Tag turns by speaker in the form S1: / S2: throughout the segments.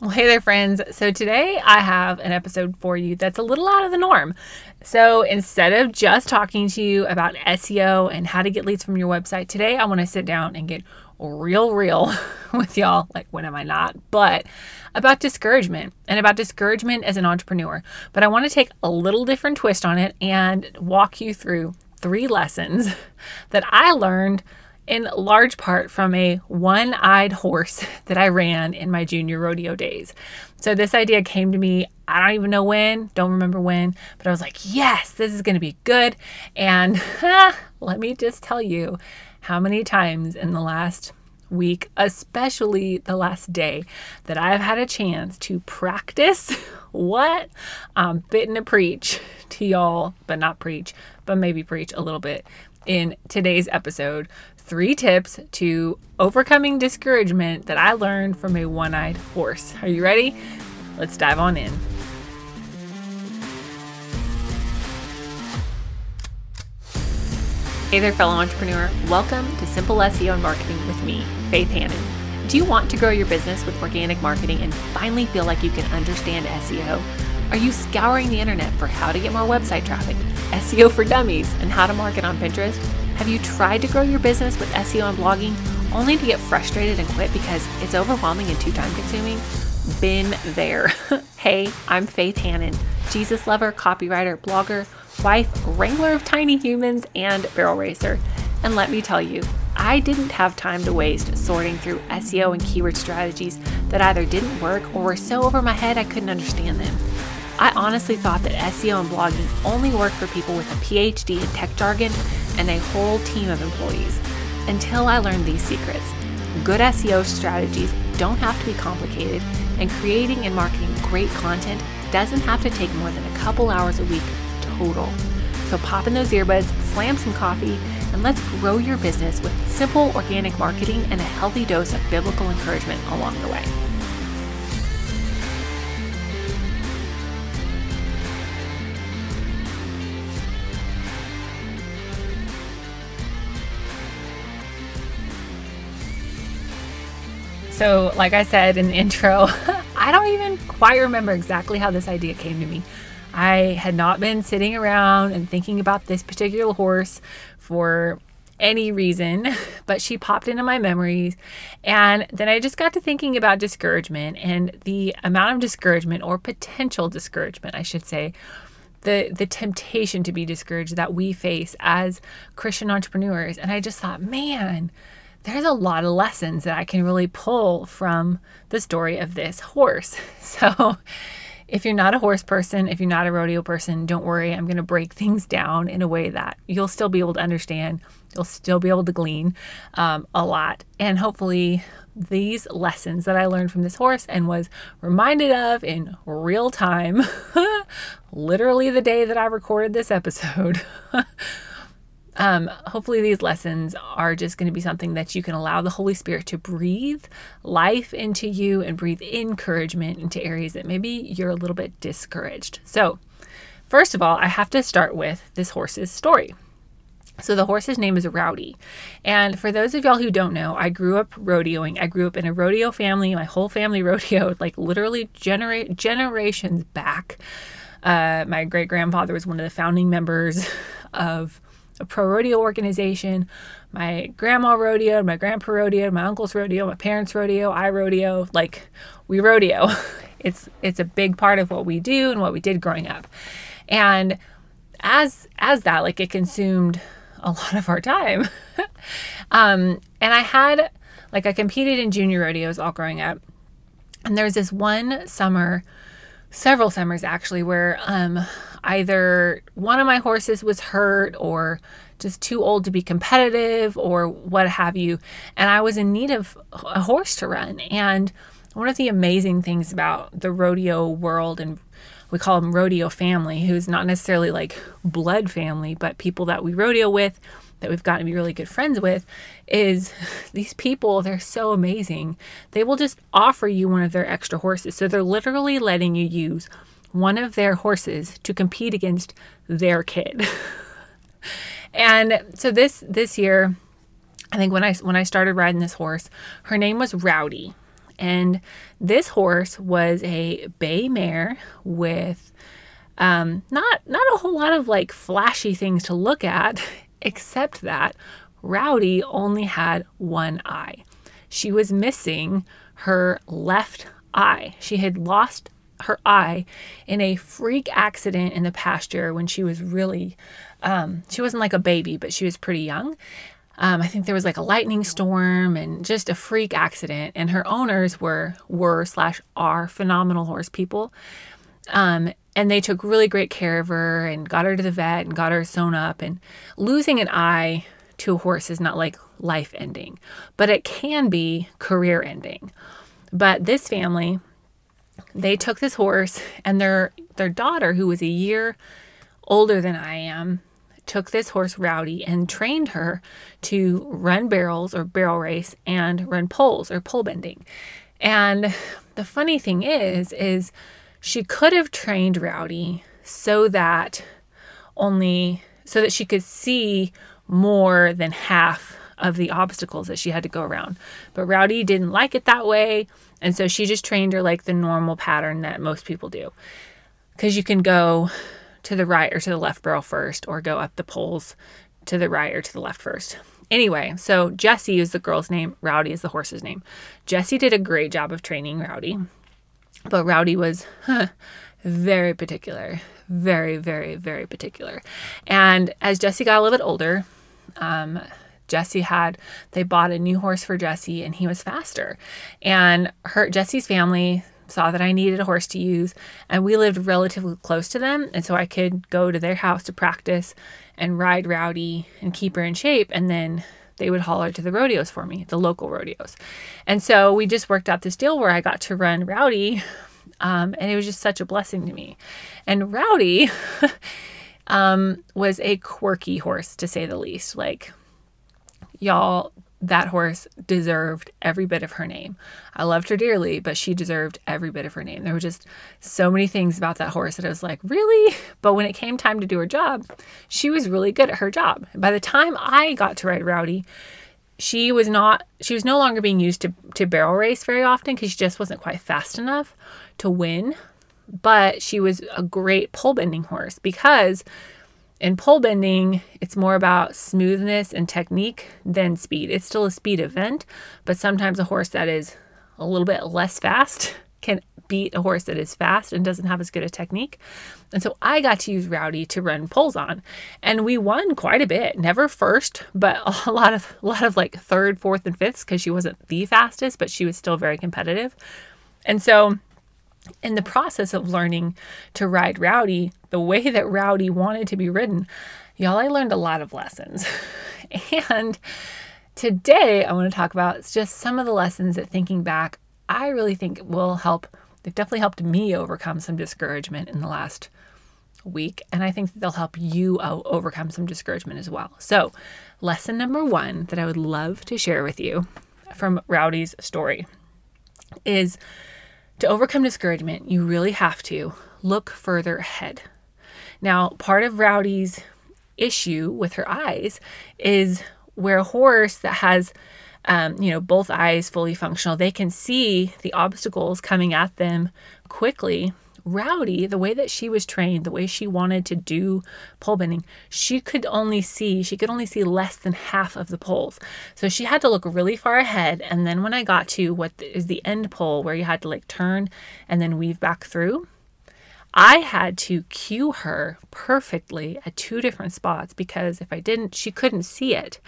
S1: Well, hey there, friends. So, today I have an episode for you that's a little out of the norm. So, instead of just talking to you about SEO and how to get leads from your website, today I want to sit down and get real, real with y'all. Like, when am I not? But about discouragement and about discouragement as an entrepreneur. But I want to take a little different twist on it and walk you through three lessons that I learned in large part from a one eyed horse that I ran in my junior rodeo days. So, this idea came to me, I don't even know when, don't remember when, but I was like, yes, this is going to be good. And let me just tell you how many times in the last week, especially the last day, that I've had a chance to practice what I'm fitting to preach to y'all, but not preach, but maybe preach a little bit in today's episode three tips to overcoming discouragement that I learned from a one eyed horse. Are you ready? Let's dive on in. Hey there, fellow entrepreneur. Welcome to Simple SEO and Marketing with me, Faith Hanan. Do you want to grow your business with organic marketing and finally feel like you can understand SEO? Are you scouring the internet for how to get more website traffic, SEO for dummies, and how to market on Pinterest? Have you tried to grow your business with SEO and blogging only to get frustrated and quit because it's overwhelming and too time consuming? Been there. hey, I'm Faith Hanan, Jesus lover, copywriter, blogger, wife, wrangler of tiny humans, and barrel racer. And let me tell you, I didn't have time to waste sorting through SEO and keyword strategies that either didn't work or were so over my head I couldn't understand them. I honestly thought that SEO and blogging only worked for people with a PhD in tech jargon and a whole team of employees until I learned these secrets. Good SEO strategies don't have to be complicated, and creating and marketing great content doesn't have to take more than a couple hours a week total. So pop in those earbuds, slam some coffee, and let's grow your business with simple organic marketing and a healthy dose of biblical encouragement along the way. So, like I said in the intro, I don't even quite remember exactly how this idea came to me. I had not been sitting around and thinking about this particular horse for any reason, but she popped into my memories. And then I just got to thinking about discouragement and the amount of discouragement or potential discouragement, I should say, the the temptation to be discouraged that we face as Christian entrepreneurs. And I just thought, man, there's a lot of lessons that I can really pull from the story of this horse. So, if you're not a horse person, if you're not a rodeo person, don't worry. I'm going to break things down in a way that you'll still be able to understand. You'll still be able to glean um, a lot. And hopefully, these lessons that I learned from this horse and was reminded of in real time, literally the day that I recorded this episode. Um, hopefully, these lessons are just going to be something that you can allow the Holy Spirit to breathe life into you and breathe encouragement into areas that maybe you're a little bit discouraged. So, first of all, I have to start with this horse's story. So the horse's name is Rowdy. And for those of y'all who don't know, I grew up rodeoing. I grew up in a rodeo family. My whole family rodeoed like literally genera- generations back. Uh, my great grandfather was one of the founding members of a pro rodeo organization. My grandma rodeo, my grandpa rodeo, my uncle's rodeo, my parents rodeo, I rodeo. Like we rodeo. It's it's a big part of what we do and what we did growing up. And as as that, like it consumed a lot of our time. um, and I had like I competed in junior rodeos all growing up. And there's this one summer, several summers actually, where um either one of my horses was hurt or just too old to be competitive or what have you. And I was in need of a horse to run. And one of the amazing things about the rodeo world, and we call them rodeo family, who's not necessarily like blood family, but people that we rodeo with, that we've gotten to be really good friends with, is these people, they're so amazing. They will just offer you one of their extra horses. So they're literally letting you use one of their horses to compete against their kid. and so this this year, I think when I when I started riding this horse, her name was Rowdy. And this horse was a bay mare with um, not not a whole lot of like flashy things to look at, except that Rowdy only had one eye. She was missing her left eye. She had lost her eye in a freak accident in the pasture when she was really, um, she wasn't like a baby, but she was pretty young. Um, I think there was like a lightning storm and just a freak accident. And her owners were were slash are phenomenal horse people. Um, and they took really great care of her and got her to the vet and got her sewn up. And losing an eye to a horse is not like life ending, but it can be career ending. But this family, they took this horse and their their daughter, who was a year older than I am, took this horse Rowdy and trained her to run barrels or barrel race and run poles or pole bending. And the funny thing is, is she could have trained Rowdy so that only so that she could see more than half of the obstacles that she had to go around. But Rowdy didn't like it that way, and so she just trained her like the normal pattern that most people do. Cuz you can go to the right or to the left barrel first or go up the poles to the right or to the left first. Anyway, so Jessie is the girl's name, Rowdy is the horse's name. Jessie did a great job of training Rowdy. But Rowdy was huh, very particular, very, very, very particular. And as Jesse got a little bit older, um, Jessie had they bought a new horse for Jesse and he was faster. And her Jesse's family saw that I needed a horse to use, and we lived relatively close to them, and so I could go to their house to practice and ride Rowdy and keep her in shape, and then they would haul her to the rodeos for me, the local rodeos. And so we just worked out this deal where I got to run Rowdy, um, and it was just such a blessing to me. And Rowdy um, was a quirky horse, to say the least. Like, y'all, that horse deserved every bit of her name. I loved her dearly, but she deserved every bit of her name. There were just so many things about that horse that I was like, really? But when it came time to do her job, she was really good at her job. By the time I got to ride Rowdy, she was not she was no longer being used to, to barrel race very often because she just wasn't quite fast enough to win. But she was a great pole bending horse because in pole bending, it's more about smoothness and technique than speed. It's still a speed event, but sometimes a horse that is a little bit less fast can beat a horse that is fast and doesn't have as good a technique. And so I got to use Rowdy to run poles on. And we won quite a bit. Never first, but a lot of a lot of like third, fourth, and fifths because she wasn't the fastest, but she was still very competitive. And so in the process of learning to ride Rowdy the way that Rowdy wanted to be ridden, y'all, I learned a lot of lessons. and today I want to talk about just some of the lessons that thinking back, I really think will help. They've definitely helped me overcome some discouragement in the last week. And I think they'll help you overcome some discouragement as well. So, lesson number one that I would love to share with you from Rowdy's story is to overcome discouragement, you really have to look further ahead. Now, part of Rowdy's issue with her eyes is where a horse that has um, you know both eyes fully functional they can see the obstacles coming at them quickly Rowdy, the way that she was trained, the way she wanted to do pole bending, she could only see, she could only see less than half of the poles. So she had to look really far ahead. And then when I got to what is the end pole where you had to like turn and then weave back through, I had to cue her perfectly at two different spots because if I didn't, she couldn't see it.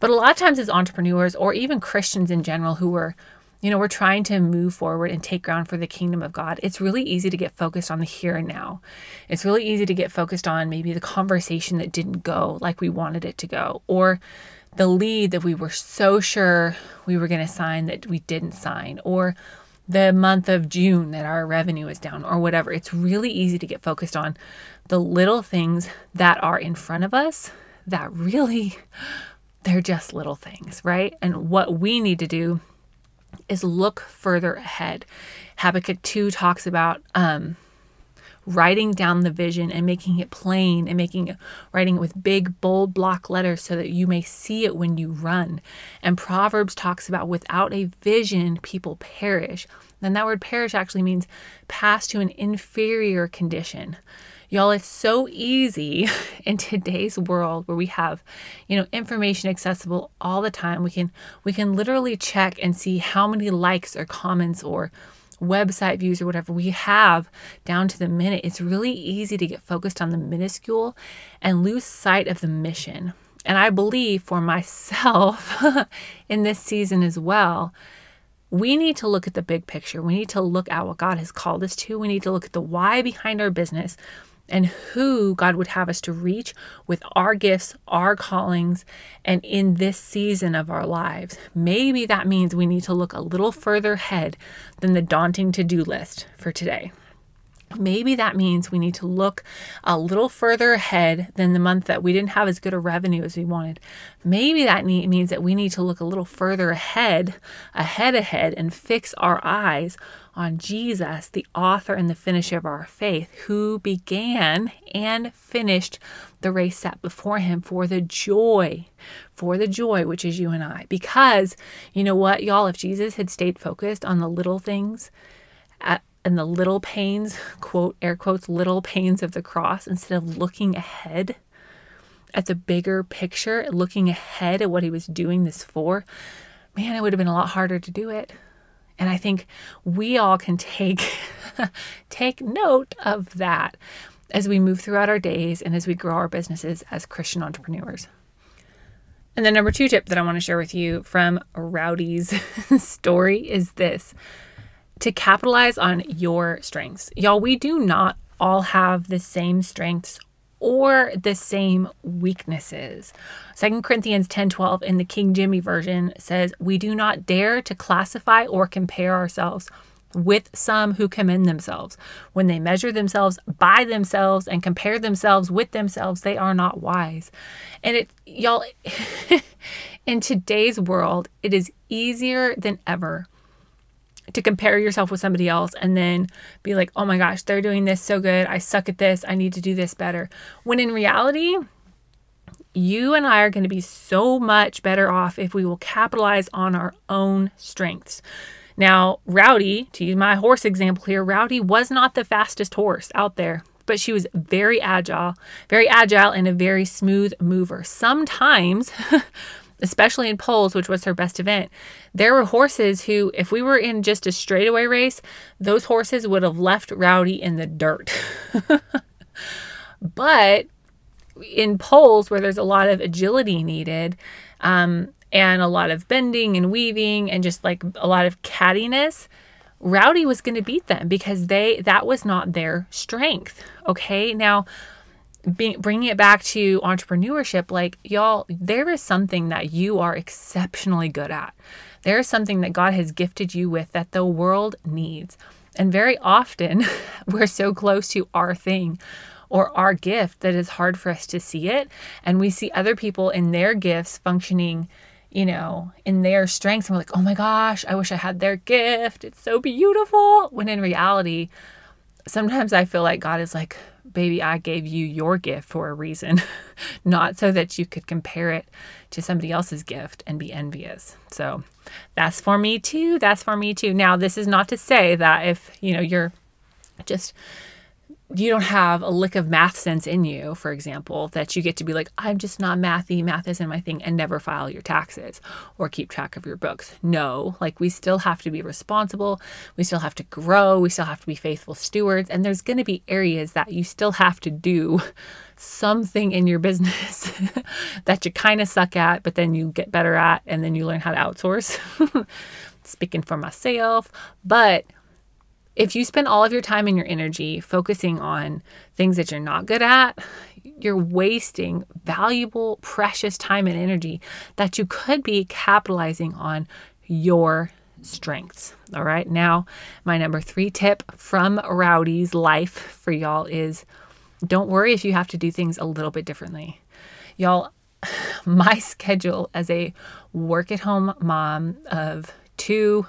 S1: But a lot of times, as entrepreneurs or even Christians in general who were you know, we're trying to move forward and take ground for the kingdom of God. It's really easy to get focused on the here and now. It's really easy to get focused on maybe the conversation that didn't go like we wanted it to go, or the lead that we were so sure we were going to sign that we didn't sign, or the month of June that our revenue is down, or whatever. It's really easy to get focused on the little things that are in front of us that really, they're just little things, right? And what we need to do is look further ahead. Habakkuk 2 talks about um, writing down the vision and making it plain and making it writing it with big bold block letters so that you may see it when you run. And Proverbs talks about without a vision people perish. And that word perish actually means pass to an inferior condition. Y'all, it's so easy in today's world where we have, you know, information accessible all the time. We can we can literally check and see how many likes or comments or website views or whatever we have down to the minute. It's really easy to get focused on the minuscule and lose sight of the mission. And I believe for myself in this season as well, we need to look at the big picture. We need to look at what God has called us to. We need to look at the why behind our business and who God would have us to reach with our gifts, our callings, and in this season of our lives. Maybe that means we need to look a little further ahead than the daunting to do list for today. Maybe that means we need to look a little further ahead than the month that we didn't have as good a revenue as we wanted. Maybe that means that we need to look a little further ahead, ahead, ahead, and fix our eyes on Jesus, the author and the finisher of our faith, who began and finished the race set before him for the joy, for the joy, which is you and I. Because you know what, y'all, if Jesus had stayed focused on the little things, at, and the little pains, quote, air quotes, little pains of the cross, instead of looking ahead at the bigger picture, looking ahead at what he was doing this for, man, it would have been a lot harder to do it. And I think we all can take take note of that as we move throughout our days and as we grow our businesses as Christian entrepreneurs. And the number two tip that I want to share with you from Rowdy's story is this to capitalize on your strengths. Y'all, we do not all have the same strengths or the same weaknesses. 2 Corinthians 10:12 in the King Jimmy version says, "We do not dare to classify or compare ourselves with some who commend themselves. When they measure themselves by themselves and compare themselves with themselves, they are not wise." And it y'all in today's world, it is easier than ever to compare yourself with somebody else and then be like, oh my gosh, they're doing this so good. I suck at this. I need to do this better. When in reality, you and I are going to be so much better off if we will capitalize on our own strengths. Now, Rowdy, to use my horse example here, Rowdy was not the fastest horse out there, but she was very agile, very agile and a very smooth mover. Sometimes especially in poles, which was her best event, there were horses who, if we were in just a straightaway race, those horses would have left Rowdy in the dirt. but in poles where there's a lot of agility needed, um, and a lot of bending and weaving and just like a lot of cattiness, Rowdy was going to beat them because they that was not their strength. Okay, now bringing it back to entrepreneurship, like y'all, there is something that you are exceptionally good at. There is something that God has gifted you with that the world needs. And very often, we're so close to our thing or our gift that it's hard for us to see it. And we see other people in their gifts functioning, you know, in their strengths. And we're like, oh my gosh, I wish I had their gift. It's so beautiful. When in reality, sometimes I feel like God is like, baby, I gave you your gift for a reason, not so that you could compare it to somebody else's gift and be envious. So that's for me too. That's for me too. Now, this is not to say that if, you know, you're just you don't have a lick of math sense in you, for example, that you get to be like, I'm just not mathy, math isn't my thing, and never file your taxes or keep track of your books. No, like we still have to be responsible. We still have to grow. We still have to be faithful stewards. And there's going to be areas that you still have to do something in your business that you kind of suck at, but then you get better at, and then you learn how to outsource. Speaking for myself, but if you spend all of your time and your energy focusing on things that you're not good at, you're wasting valuable, precious time and energy that you could be capitalizing on your strengths. All right. Now, my number three tip from Rowdy's life for y'all is don't worry if you have to do things a little bit differently. Y'all, my schedule as a work at home mom of two,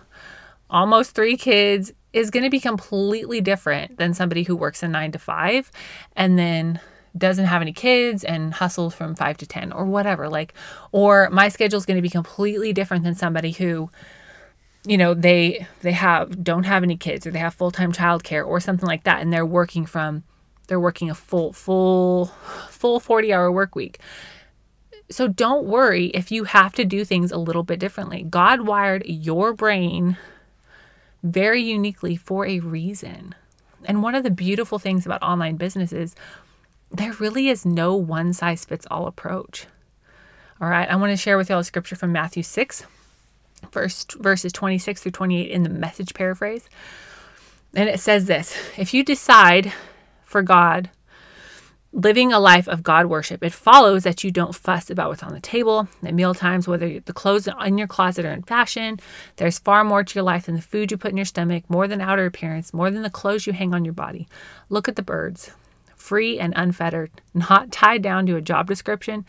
S1: almost three kids is going to be completely different than somebody who works a nine to five and then doesn't have any kids and hustles from five to 10 or whatever. Like, or my schedule is going to be completely different than somebody who, you know, they, they have, don't have any kids or they have full-time childcare or something like that. And they're working from, they're working a full, full, full 40 hour work week. So don't worry if you have to do things a little bit differently. God wired your brain very uniquely for a reason. And one of the beautiful things about online business is there really is no one size fits all approach. All right, I want to share with y'all a scripture from Matthew 6, first, verses 26 through 28 in the message paraphrase. And it says this If you decide for God living a life of God worship, it follows that you don't fuss about what's on the table at meal times, whether the clothes in your closet are in fashion. There's far more to your life than the food you put in your stomach, more than outer appearance, more than the clothes you hang on your body. Look at the birds, free and unfettered, not tied down to a job description,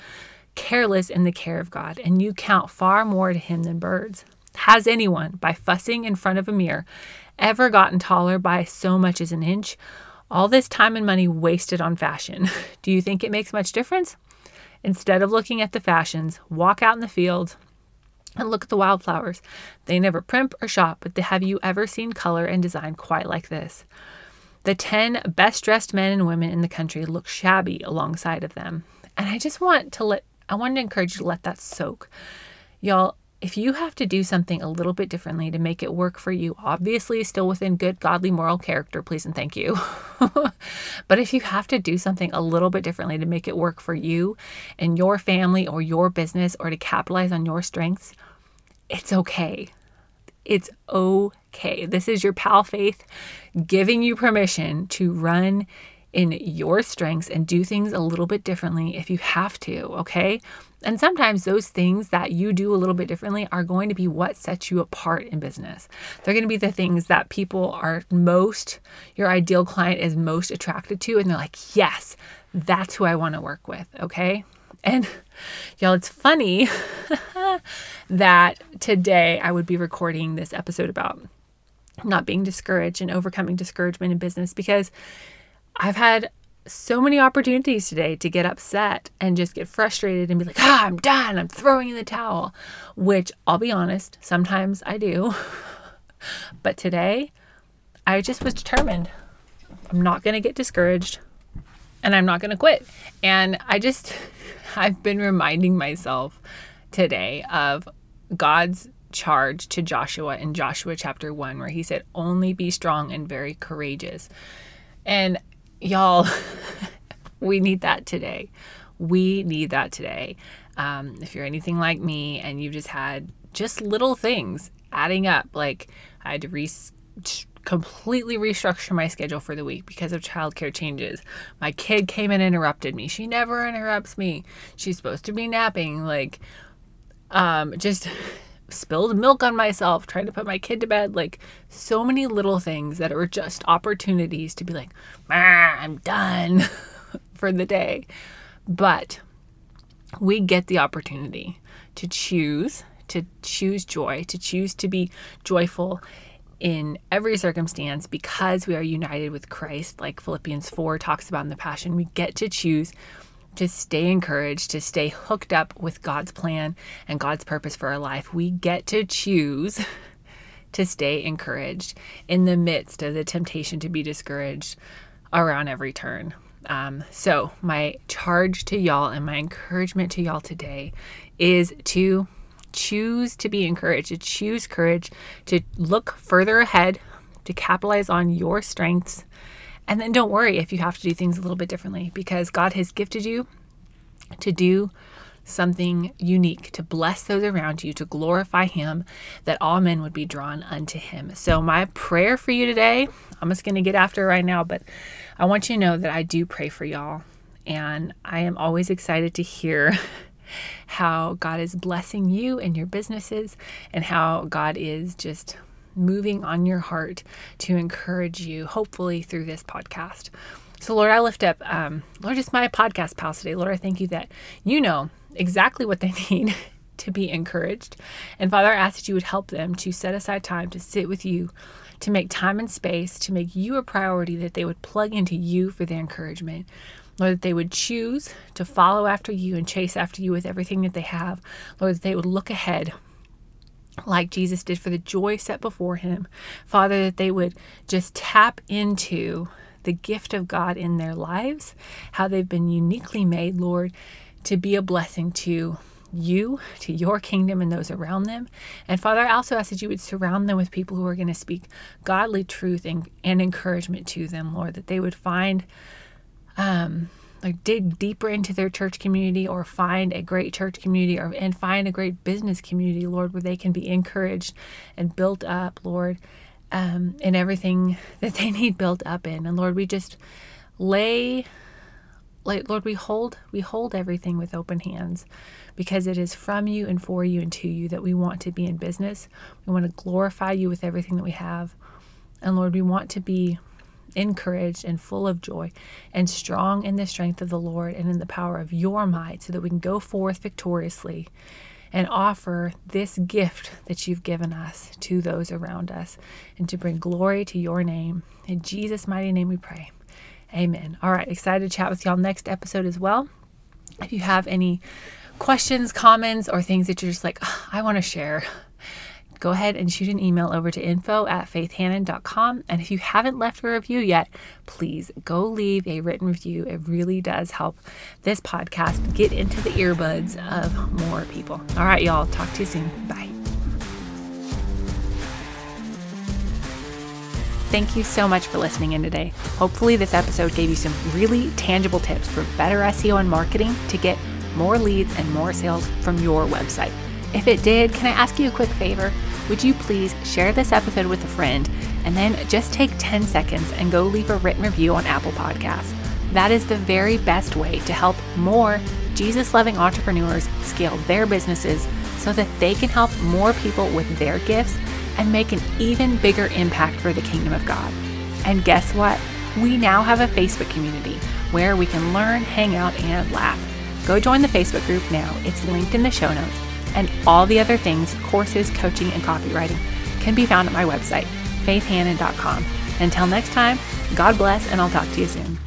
S1: careless in the care of God, and you count far more to Him than birds. Has anyone, by fussing in front of a mirror, ever gotten taller by so much as an inch? All this time and money wasted on fashion. Do you think it makes much difference? Instead of looking at the fashions, walk out in the field and look at the wildflowers. They never primp or shop, but have you ever seen color and design quite like this? The 10 best dressed men and women in the country look shabby alongside of them. And I just want to let, I want to encourage you to let that soak. Y'all, if you have to do something a little bit differently to make it work for you, obviously still within good, godly, moral character, please and thank you. but if you have to do something a little bit differently to make it work for you and your family or your business or to capitalize on your strengths, it's okay. It's okay. This is your pal faith giving you permission to run in your strengths and do things a little bit differently if you have to, okay? And sometimes those things that you do a little bit differently are going to be what sets you apart in business. They're going to be the things that people are most, your ideal client is most attracted to. And they're like, yes, that's who I want to work with. Okay. And y'all, it's funny that today I would be recording this episode about not being discouraged and overcoming discouragement in business because I've had so many opportunities today to get upset and just get frustrated and be like, ah, I'm done. I'm throwing in the towel, which I'll be honest, sometimes I do. but today, I just was determined I'm not going to get discouraged and I'm not going to quit. And I just, I've been reminding myself today of God's charge to Joshua in Joshua chapter 1, where he said, Only be strong and very courageous. And y'all, we need that today. We need that today. Um, if you're anything like me and you've just had just little things adding up, like I had to re- completely restructure my schedule for the week because of childcare changes. My kid came and interrupted me. She never interrupts me. She's supposed to be napping. Like, um, just spilled milk on myself trying to put my kid to bed. Like so many little things that are just opportunities to be like, I'm done for the day. But we get the opportunity to choose, to choose joy, to choose to be joyful in every circumstance because we are united with Christ, like Philippians 4 talks about in the Passion. We get to choose to stay encouraged, to stay hooked up with God's plan and God's purpose for our life. We get to choose to stay encouraged in the midst of the temptation to be discouraged around every turn. Um, so, my charge to y'all and my encouragement to y'all today is to choose to be encouraged, to choose courage, to look further ahead, to capitalize on your strengths and then don't worry if you have to do things a little bit differently because God has gifted you to do something unique, to bless those around you, to glorify Him, that all men would be drawn unto Him. So, my prayer for you today, I'm just going to get after right now, but I want you to know that I do pray for y'all. And I am always excited to hear how God is blessing you and your businesses and how God is just moving on your heart to encourage you, hopefully through this podcast. So, Lord, I lift up, um, Lord, it's my podcast pals today. Lord, I thank you that you know exactly what they need to be encouraged. And Father, I ask that you would help them to set aside time to sit with you, to make time and space to make you a priority, that they would plug into you for their encouragement. Lord, that they would choose to follow after you and chase after you with everything that they have. Lord, that they would look ahead like Jesus did for the joy set before him. Father, that they would just tap into the gift of God in their lives, how they've been uniquely made, Lord, to be a blessing to you, to your kingdom, and those around them. And Father, I also ask that you would surround them with people who are going to speak godly truth and, and encouragement to them, Lord, that they would find, um, like dig deeper into their church community or find a great church community or and find a great business community, Lord, where they can be encouraged and built up, Lord, um, in everything that they need built up in. And Lord, we just lay like Lord, we hold we hold everything with open hands because it is from you and for you and to you that we want to be in business. We want to glorify you with everything that we have. And Lord, we want to be encouraged and full of joy and strong in the strength of the Lord and in the power of your might so that we can go forth victoriously and offer this gift that you've given us to those around us and to bring glory to your name. In Jesus' mighty name we pray. Amen. All right, excited to chat with y'all next episode as well. If you have any questions, comments, or things that you're just like, I want to share, go ahead and shoot an email over to info at faithhanan.com. And if you haven't left a review yet, please go leave a written review. It really does help this podcast get into the earbuds of more people. All right, y'all. Talk to you soon. Bye. Thank you so much for listening in today. Hopefully, this episode gave you some really tangible tips for better SEO and marketing to get more leads and more sales from your website. If it did, can I ask you a quick favor? Would you please share this episode with a friend and then just take 10 seconds and go leave a written review on Apple Podcasts? That is the very best way to help more Jesus loving entrepreneurs scale their businesses so that they can help more people with their gifts and make an even bigger impact for the kingdom of God. And guess what? We now have a Facebook community where we can learn, hang out, and laugh. Go join the Facebook group now. It's linked in the show notes. And all the other things, courses, coaching, and copywriting, can be found at my website, faithhanan.com. Until next time, God bless, and I'll talk to you soon.